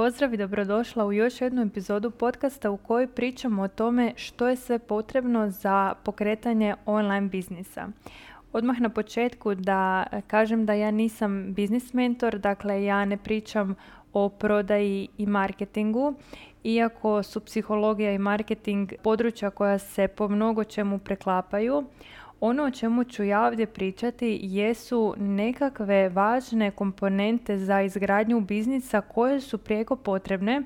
Pozdrav i dobrodošla u još jednu epizodu podcasta u kojoj pričamo o tome što je sve potrebno za pokretanje online biznisa. Odmah na početku da kažem da ja nisam biznis mentor, dakle ja ne pričam o prodaji i marketingu, iako su psihologija i marketing područja koja se po mnogo čemu preklapaju. Ono o čemu ću ja ovdje pričati jesu nekakve važne komponente za izgradnju biznisa koje su prijeko potrebne,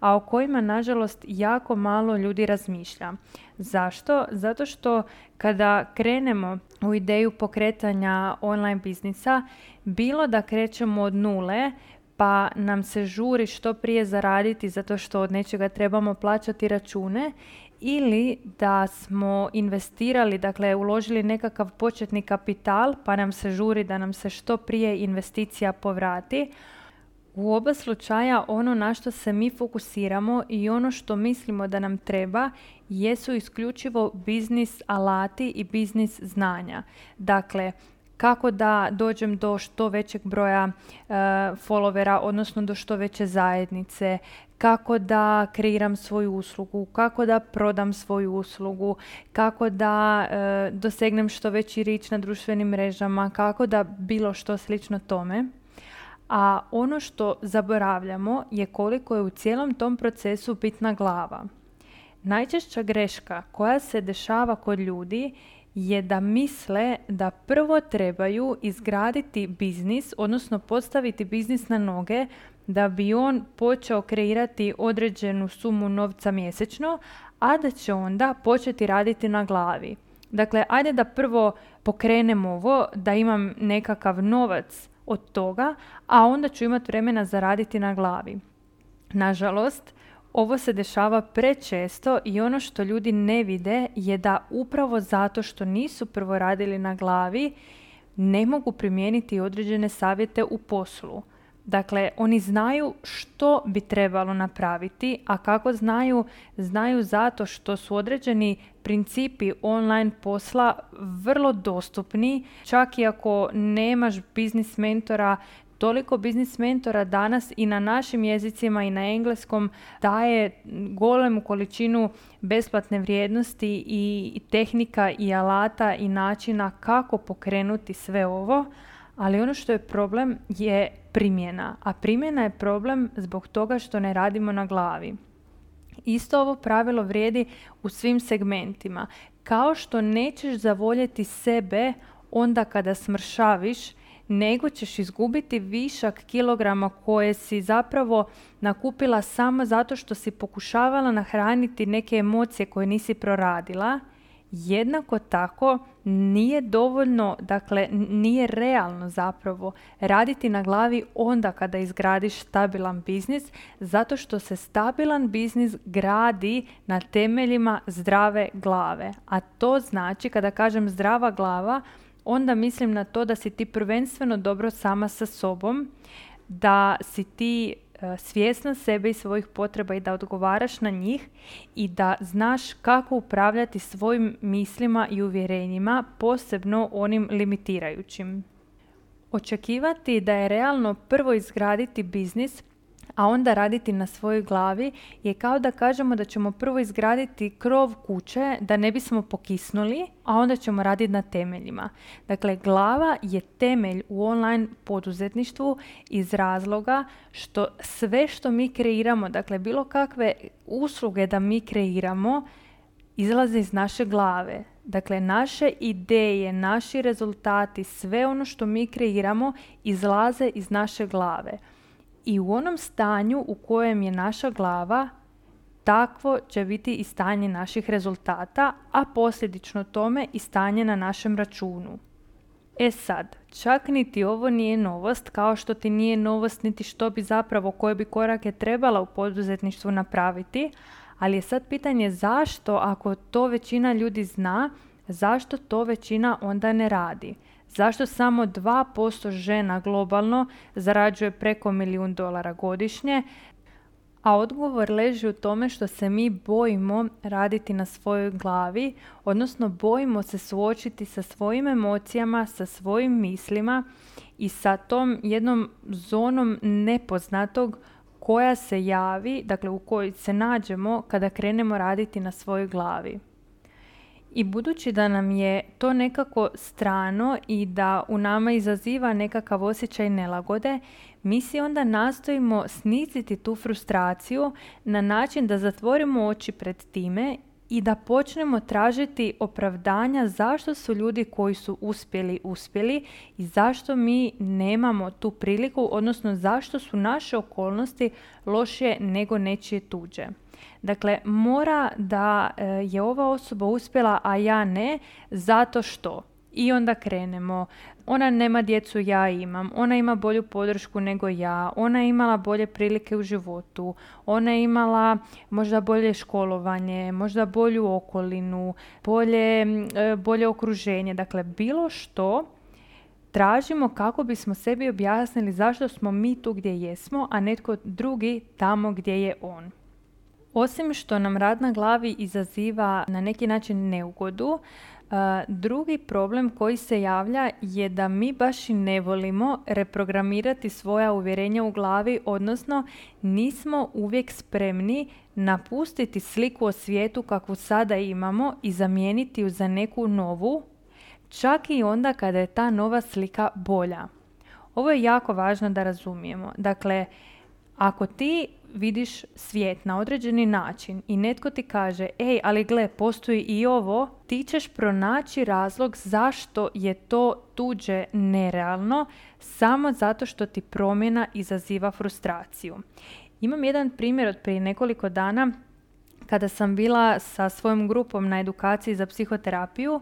a o kojima nažalost jako malo ljudi razmišlja. Zašto? Zato što kada krenemo u ideju pokretanja online biznisa, bilo da krećemo od nule, pa nam se žuri što prije zaraditi zato što od nečega trebamo plaćati račune ili da smo investirali, dakle uložili nekakav početni kapital pa nam se žuri da nam se što prije investicija povrati. U oba slučaja ono na što se mi fokusiramo i ono što mislimo da nam treba jesu isključivo biznis alati i biznis znanja. Dakle, kako da dođem do što većeg broja uh, followera, odnosno do što veće zajednice, kako da kreiram svoju uslugu, kako da prodam svoju uslugu, kako da uh, dosegnem što veći rič na društvenim mrežama, kako da bilo što slično tome. A ono što zaboravljamo je koliko je u cijelom tom procesu bitna glava. Najčešća greška koja se dešava kod ljudi je da misle da prvo trebaju izgraditi biznis, odnosno postaviti biznis na noge da bi on počeo kreirati određenu sumu novca mjesečno, a da će onda početi raditi na glavi. Dakle, ajde da prvo pokrenem ovo, da imam nekakav novac od toga, a onda ću imati vremena zaraditi na glavi. Nažalost, ovo se dešava prečesto i ono što ljudi ne vide je da upravo zato što nisu prvo radili na glavi ne mogu primijeniti određene savjete u poslu. Dakle, oni znaju što bi trebalo napraviti, a kako znaju? Znaju zato što su određeni principi online posla vrlo dostupni, čak i ako nemaš biznis mentora toliko biznis mentora danas i na našim jezicima i na engleskom daje golemu količinu besplatne vrijednosti i tehnika i alata i načina kako pokrenuti sve ovo, ali ono što je problem je primjena, a primjena je problem zbog toga što ne radimo na glavi. Isto ovo pravilo vrijedi u svim segmentima. Kao što nećeš zavoljeti sebe onda kada smršaviš nego ćeš izgubiti višak kilograma koje si zapravo nakupila samo zato što si pokušavala nahraniti neke emocije koje nisi proradila. Jednako tako nije dovoljno, dakle nije realno zapravo raditi na glavi onda kada izgradiš stabilan biznis, zato što se stabilan biznis gradi na temeljima zdrave glave. A to znači, kada kažem zdrava glava, onda mislim na to da si ti prvenstveno dobro sama sa sobom, da si ti svjesna sebe i svojih potreba i da odgovaraš na njih i da znaš kako upravljati svojim mislima i uvjerenjima, posebno onim limitirajućim. Očekivati da je realno prvo izgraditi biznis a onda raditi na svojoj glavi je kao da kažemo da ćemo prvo izgraditi krov kuće da ne bismo pokisnuli, a onda ćemo raditi na temeljima. Dakle, glava je temelj u online poduzetništvu iz razloga što sve što mi kreiramo, dakle bilo kakve usluge da mi kreiramo, izlaze iz naše glave. Dakle, naše ideje, naši rezultati, sve ono što mi kreiramo izlaze iz naše glave i u onom stanju u kojem je naša glava, takvo će biti i stanje naših rezultata, a posljedično tome i stanje na našem računu. E sad, čak niti ovo nije novost, kao što ti nije novost niti što bi zapravo, koje bi korake trebala u poduzetništvu napraviti, ali je sad pitanje zašto, ako to većina ljudi zna, zašto to većina onda ne radi? Zašto samo 2% žena globalno zarađuje preko milijun dolara godišnje? A odgovor leži u tome što se mi bojimo raditi na svojoj glavi, odnosno bojimo se suočiti sa svojim emocijama, sa svojim mislima i sa tom jednom zonom nepoznatog koja se javi, dakle u kojoj se nađemo kada krenemo raditi na svojoj glavi. I budući da nam je to nekako strano i da u nama izaziva nekakav osjećaj nelagode, mi si onda nastojimo sniziti tu frustraciju na način da zatvorimo oči pred time i da počnemo tražiti opravdanja zašto su ljudi koji su uspjeli uspjeli i zašto mi nemamo tu priliku, odnosno zašto su naše okolnosti lošije nego nečije tuđe. Dakle, mora da e, je ova osoba uspjela, a ja ne, zato što. I onda krenemo. Ona nema djecu, ja imam. Ona ima bolju podršku nego ja. Ona je imala bolje prilike u životu. Ona je imala možda bolje školovanje, možda bolju okolinu, bolje, e, bolje okruženje. Dakle, bilo što tražimo kako bismo sebi objasnili zašto smo mi tu gdje jesmo, a netko drugi tamo gdje je on. Osim što nam rad na glavi izaziva na neki način neugodu, drugi problem koji se javlja je da mi baš i ne volimo reprogramirati svoja uvjerenja u glavi, odnosno nismo uvijek spremni napustiti sliku o svijetu kakvu sada imamo i zamijeniti ju za neku novu, čak i onda kada je ta nova slika bolja. Ovo je jako važno da razumijemo. Dakle, ako ti vidiš svijet na određeni način i netko ti kaže ej, ali gle, postoji i ovo, ti ćeš pronaći razlog zašto je to tuđe nerealno samo zato što ti promjena izaziva frustraciju. Imam jedan primjer od prije nekoliko dana kada sam bila sa svojom grupom na edukaciji za psihoterapiju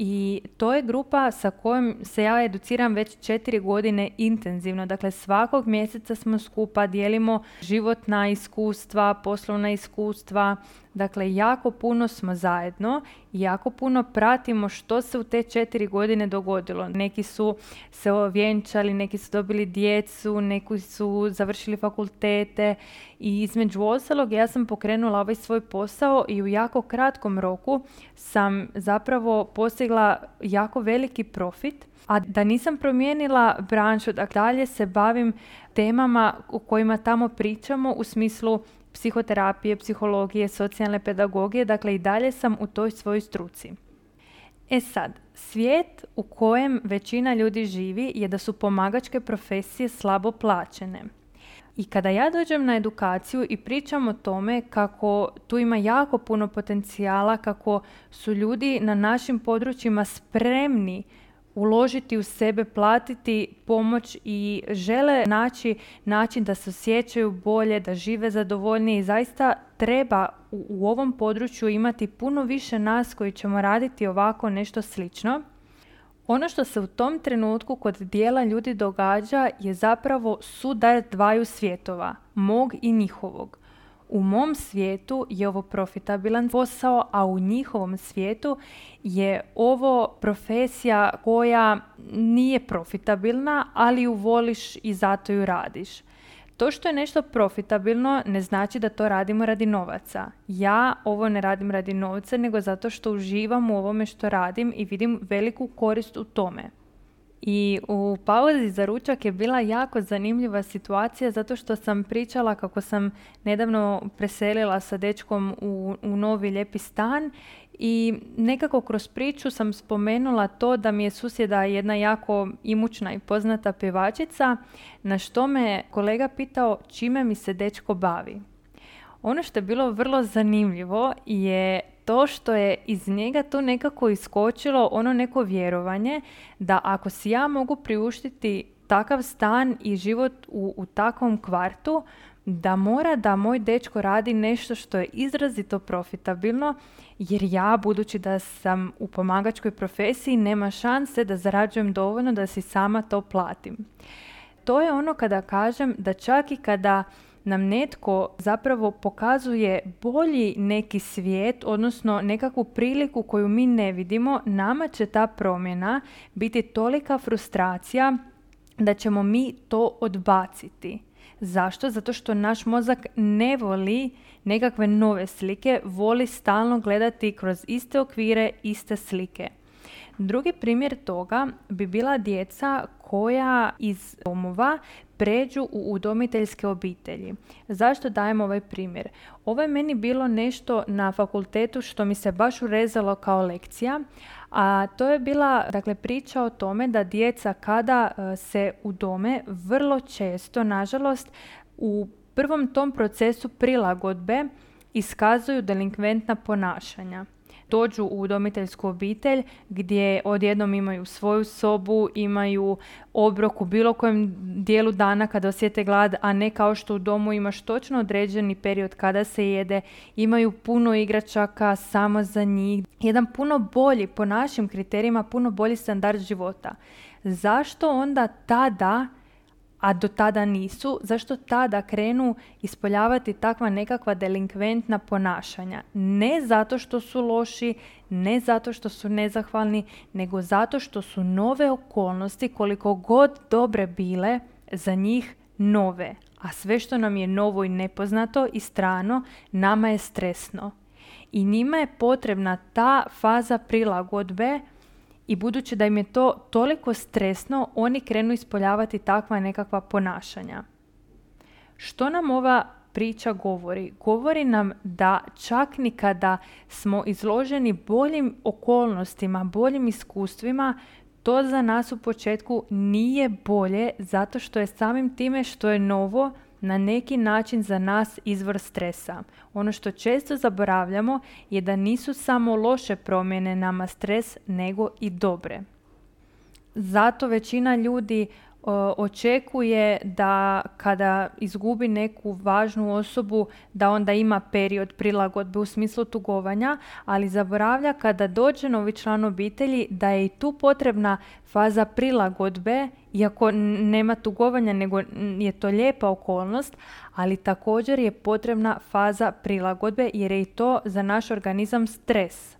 i to je grupa sa kojom se ja educiram već četiri godine intenzivno. Dakle, svakog mjeseca smo skupa, dijelimo životna iskustva, poslovna iskustva, Dakle, jako puno smo zajedno i jako puno pratimo što se u te četiri godine dogodilo. Neki su se ovjenčali, neki su dobili djecu, neki su završili fakultete i između ostalog ja sam pokrenula ovaj svoj posao i u jako kratkom roku sam zapravo postigla jako veliki profit a da nisam promijenila branšu, dakle dalje se bavim temama u kojima tamo pričamo u smislu psihoterapije, psihologije, socijalne pedagogije, dakle i dalje sam u toj svojoj struci. E sad, svijet u kojem većina ljudi živi je da su pomagačke profesije slabo plaćene. I kada ja dođem na edukaciju i pričam o tome kako tu ima jako puno potencijala, kako su ljudi na našim područjima spremni uložiti u sebe, platiti pomoć i žele naći način da se osjećaju bolje, da žive zadovoljnije i zaista treba u, u ovom području imati puno više nas koji ćemo raditi ovako nešto slično. Ono što se u tom trenutku kod dijela ljudi događa je zapravo sudar dvaju svjetova, mog i njihovog. U mom svijetu je ovo profitabilan posao, a u njihovom svijetu je ovo profesija koja nije profitabilna, ali ju voliš i zato ju radiš. To što je nešto profitabilno ne znači da to radimo radi novaca. Ja ovo ne radim radi novca, nego zato što uživam u ovome što radim i vidim veliku korist u tome. I u pauzi za ručak je bila jako zanimljiva situacija zato što sam pričala kako sam nedavno preselila sa dečkom u, u novi lijepi stan i nekako kroz priču sam spomenula to da mi je susjeda jedna jako imućna i poznata pevačica, na što me kolega pitao čime mi se dečko bavi. Ono što je bilo vrlo zanimljivo je to što je iz njega to nekako iskočilo ono neko vjerovanje da ako si ja mogu priuštiti takav stan i život u, u takvom kvartu, da mora da moj dečko radi nešto što je izrazito profitabilno, jer ja, budući da sam u pomagačkoj profesiji, nema šanse da zarađujem dovoljno da si sama to platim. To je ono kada kažem da čak i kada nam netko zapravo pokazuje bolji neki svijet, odnosno nekakvu priliku koju mi ne vidimo, nama će ta promjena biti tolika frustracija da ćemo mi to odbaciti. Zašto? Zato što naš mozak ne voli nekakve nove slike, voli stalno gledati kroz iste okvire, iste slike. Drugi primjer toga bi bila djeca koja iz domova pređu u udomiteljske obitelji. Zašto dajem ovaj primjer? Ovo je meni bilo nešto na fakultetu što mi se baš urezalo kao lekcija, a to je bila dakle, priča o tome da djeca kada e, se udome vrlo često, nažalost, u prvom tom procesu prilagodbe iskazuju delinkventna ponašanja dođu u udomiteljsku obitelj gdje odjednom imaju svoju sobu, imaju obrok u bilo kojem dijelu dana kada osjete glad, a ne kao što u domu imaš točno određeni period kada se jede, imaju puno igračaka samo za njih. Jedan puno bolji, po našim kriterijima, puno bolji standard života. Zašto onda tada a do tada nisu, zašto tada krenu ispoljavati takva nekakva delinkventna ponašanja? Ne zato što su loši, ne zato što su nezahvalni, nego zato što su nove okolnosti, koliko god dobre bile, za njih nove. A sve što nam je novo i nepoznato i strano, nama je stresno. I njima je potrebna ta faza prilagodbe i budući da im je to toliko stresno, oni krenu ispoljavati takva nekakva ponašanja. Što nam ova priča govori? Govori nam da čak ni kada smo izloženi boljim okolnostima, boljim iskustvima, to za nas u početku nije bolje zato što je samim time što je novo na neki način za nas izvor stresa. Ono što često zaboravljamo je da nisu samo loše promjene nama stres, nego i dobre. Zato većina ljudi očekuje da kada izgubi neku važnu osobu da onda ima period prilagodbe u smislu tugovanja, ali zaboravlja kada dođe novi član obitelji da je i tu potrebna faza prilagodbe, iako nema tugovanja nego je to lijepa okolnost, ali također je potrebna faza prilagodbe jer je i to za naš organizam stres.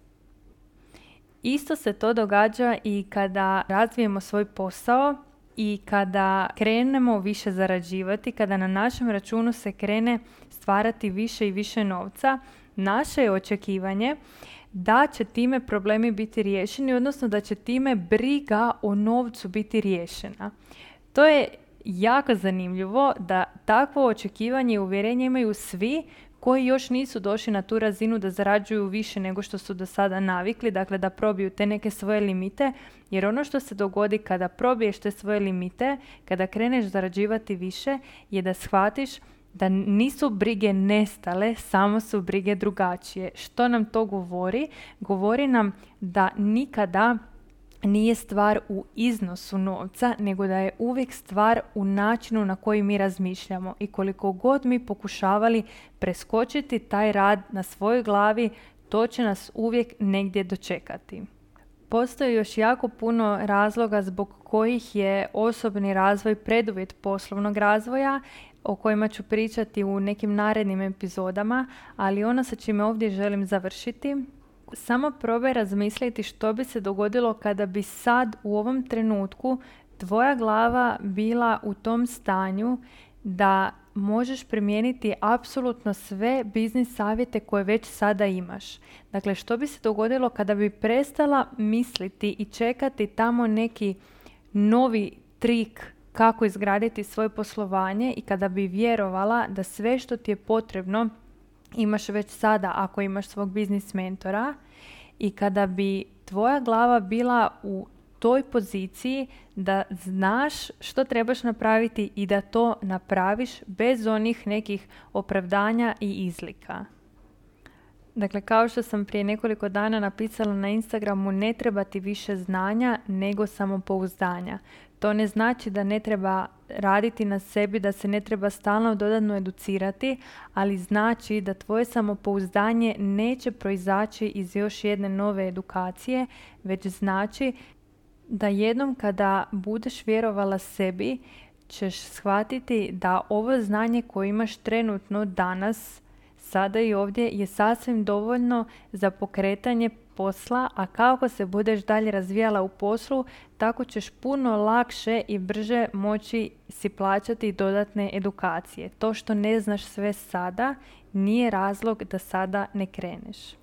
Isto se to događa i kada razvijemo svoj posao i kada krenemo više zarađivati, kada na našem računu se krene stvarati više i više novca, naše je očekivanje da će time problemi biti riješeni, odnosno da će time briga o novcu biti riješena. To je jako zanimljivo da takvo očekivanje i uvjerenje imaju svi koji još nisu došli na tu razinu da zarađuju više nego što su do sada navikli, dakle da probiju te neke svoje limite, jer ono što se dogodi kada probiješ te svoje limite, kada kreneš zarađivati više, je da shvatiš da nisu brige nestale, samo su brige drugačije. Što nam to govori? Govori nam da nikada nije stvar u iznosu novca, nego da je uvijek stvar u načinu na koji mi razmišljamo i koliko god mi pokušavali preskočiti taj rad na svojoj glavi, to će nas uvijek negdje dočekati. Postoji još jako puno razloga zbog kojih je osobni razvoj preduvjet poslovnog razvoja o kojima ću pričati u nekim narednim epizodama, ali ono sa čime ovdje želim završiti samo probaj razmisliti što bi se dogodilo kada bi sad u ovom trenutku tvoja glava bila u tom stanju da možeš primijeniti apsolutno sve biznis savjete koje već sada imaš. Dakle, što bi se dogodilo kada bi prestala misliti i čekati tamo neki novi trik kako izgraditi svoje poslovanje i kada bi vjerovala da sve što ti je potrebno imaš već sada ako imaš svog biznis mentora i kada bi tvoja glava bila u toj poziciji da znaš što trebaš napraviti i da to napraviš bez onih nekih opravdanja i izlika. Dakle, kao što sam prije nekoliko dana napisala na Instagramu, ne treba ti više znanja nego samopouzdanja. To ne znači da ne treba raditi na sebi, da se ne treba stalno dodatno educirati, ali znači da tvoje samopouzdanje neće proizaći iz još jedne nove edukacije, već znači da jednom kada budeš vjerovala sebi, ćeš shvatiti da ovo znanje koje imaš trenutno danas, sada i ovdje, je sasvim dovoljno za pokretanje posla, a kako se budeš dalje razvijala u poslu, tako ćeš puno lakše i brže moći si plaćati dodatne edukacije. To što ne znaš sve sada nije razlog da sada ne kreneš.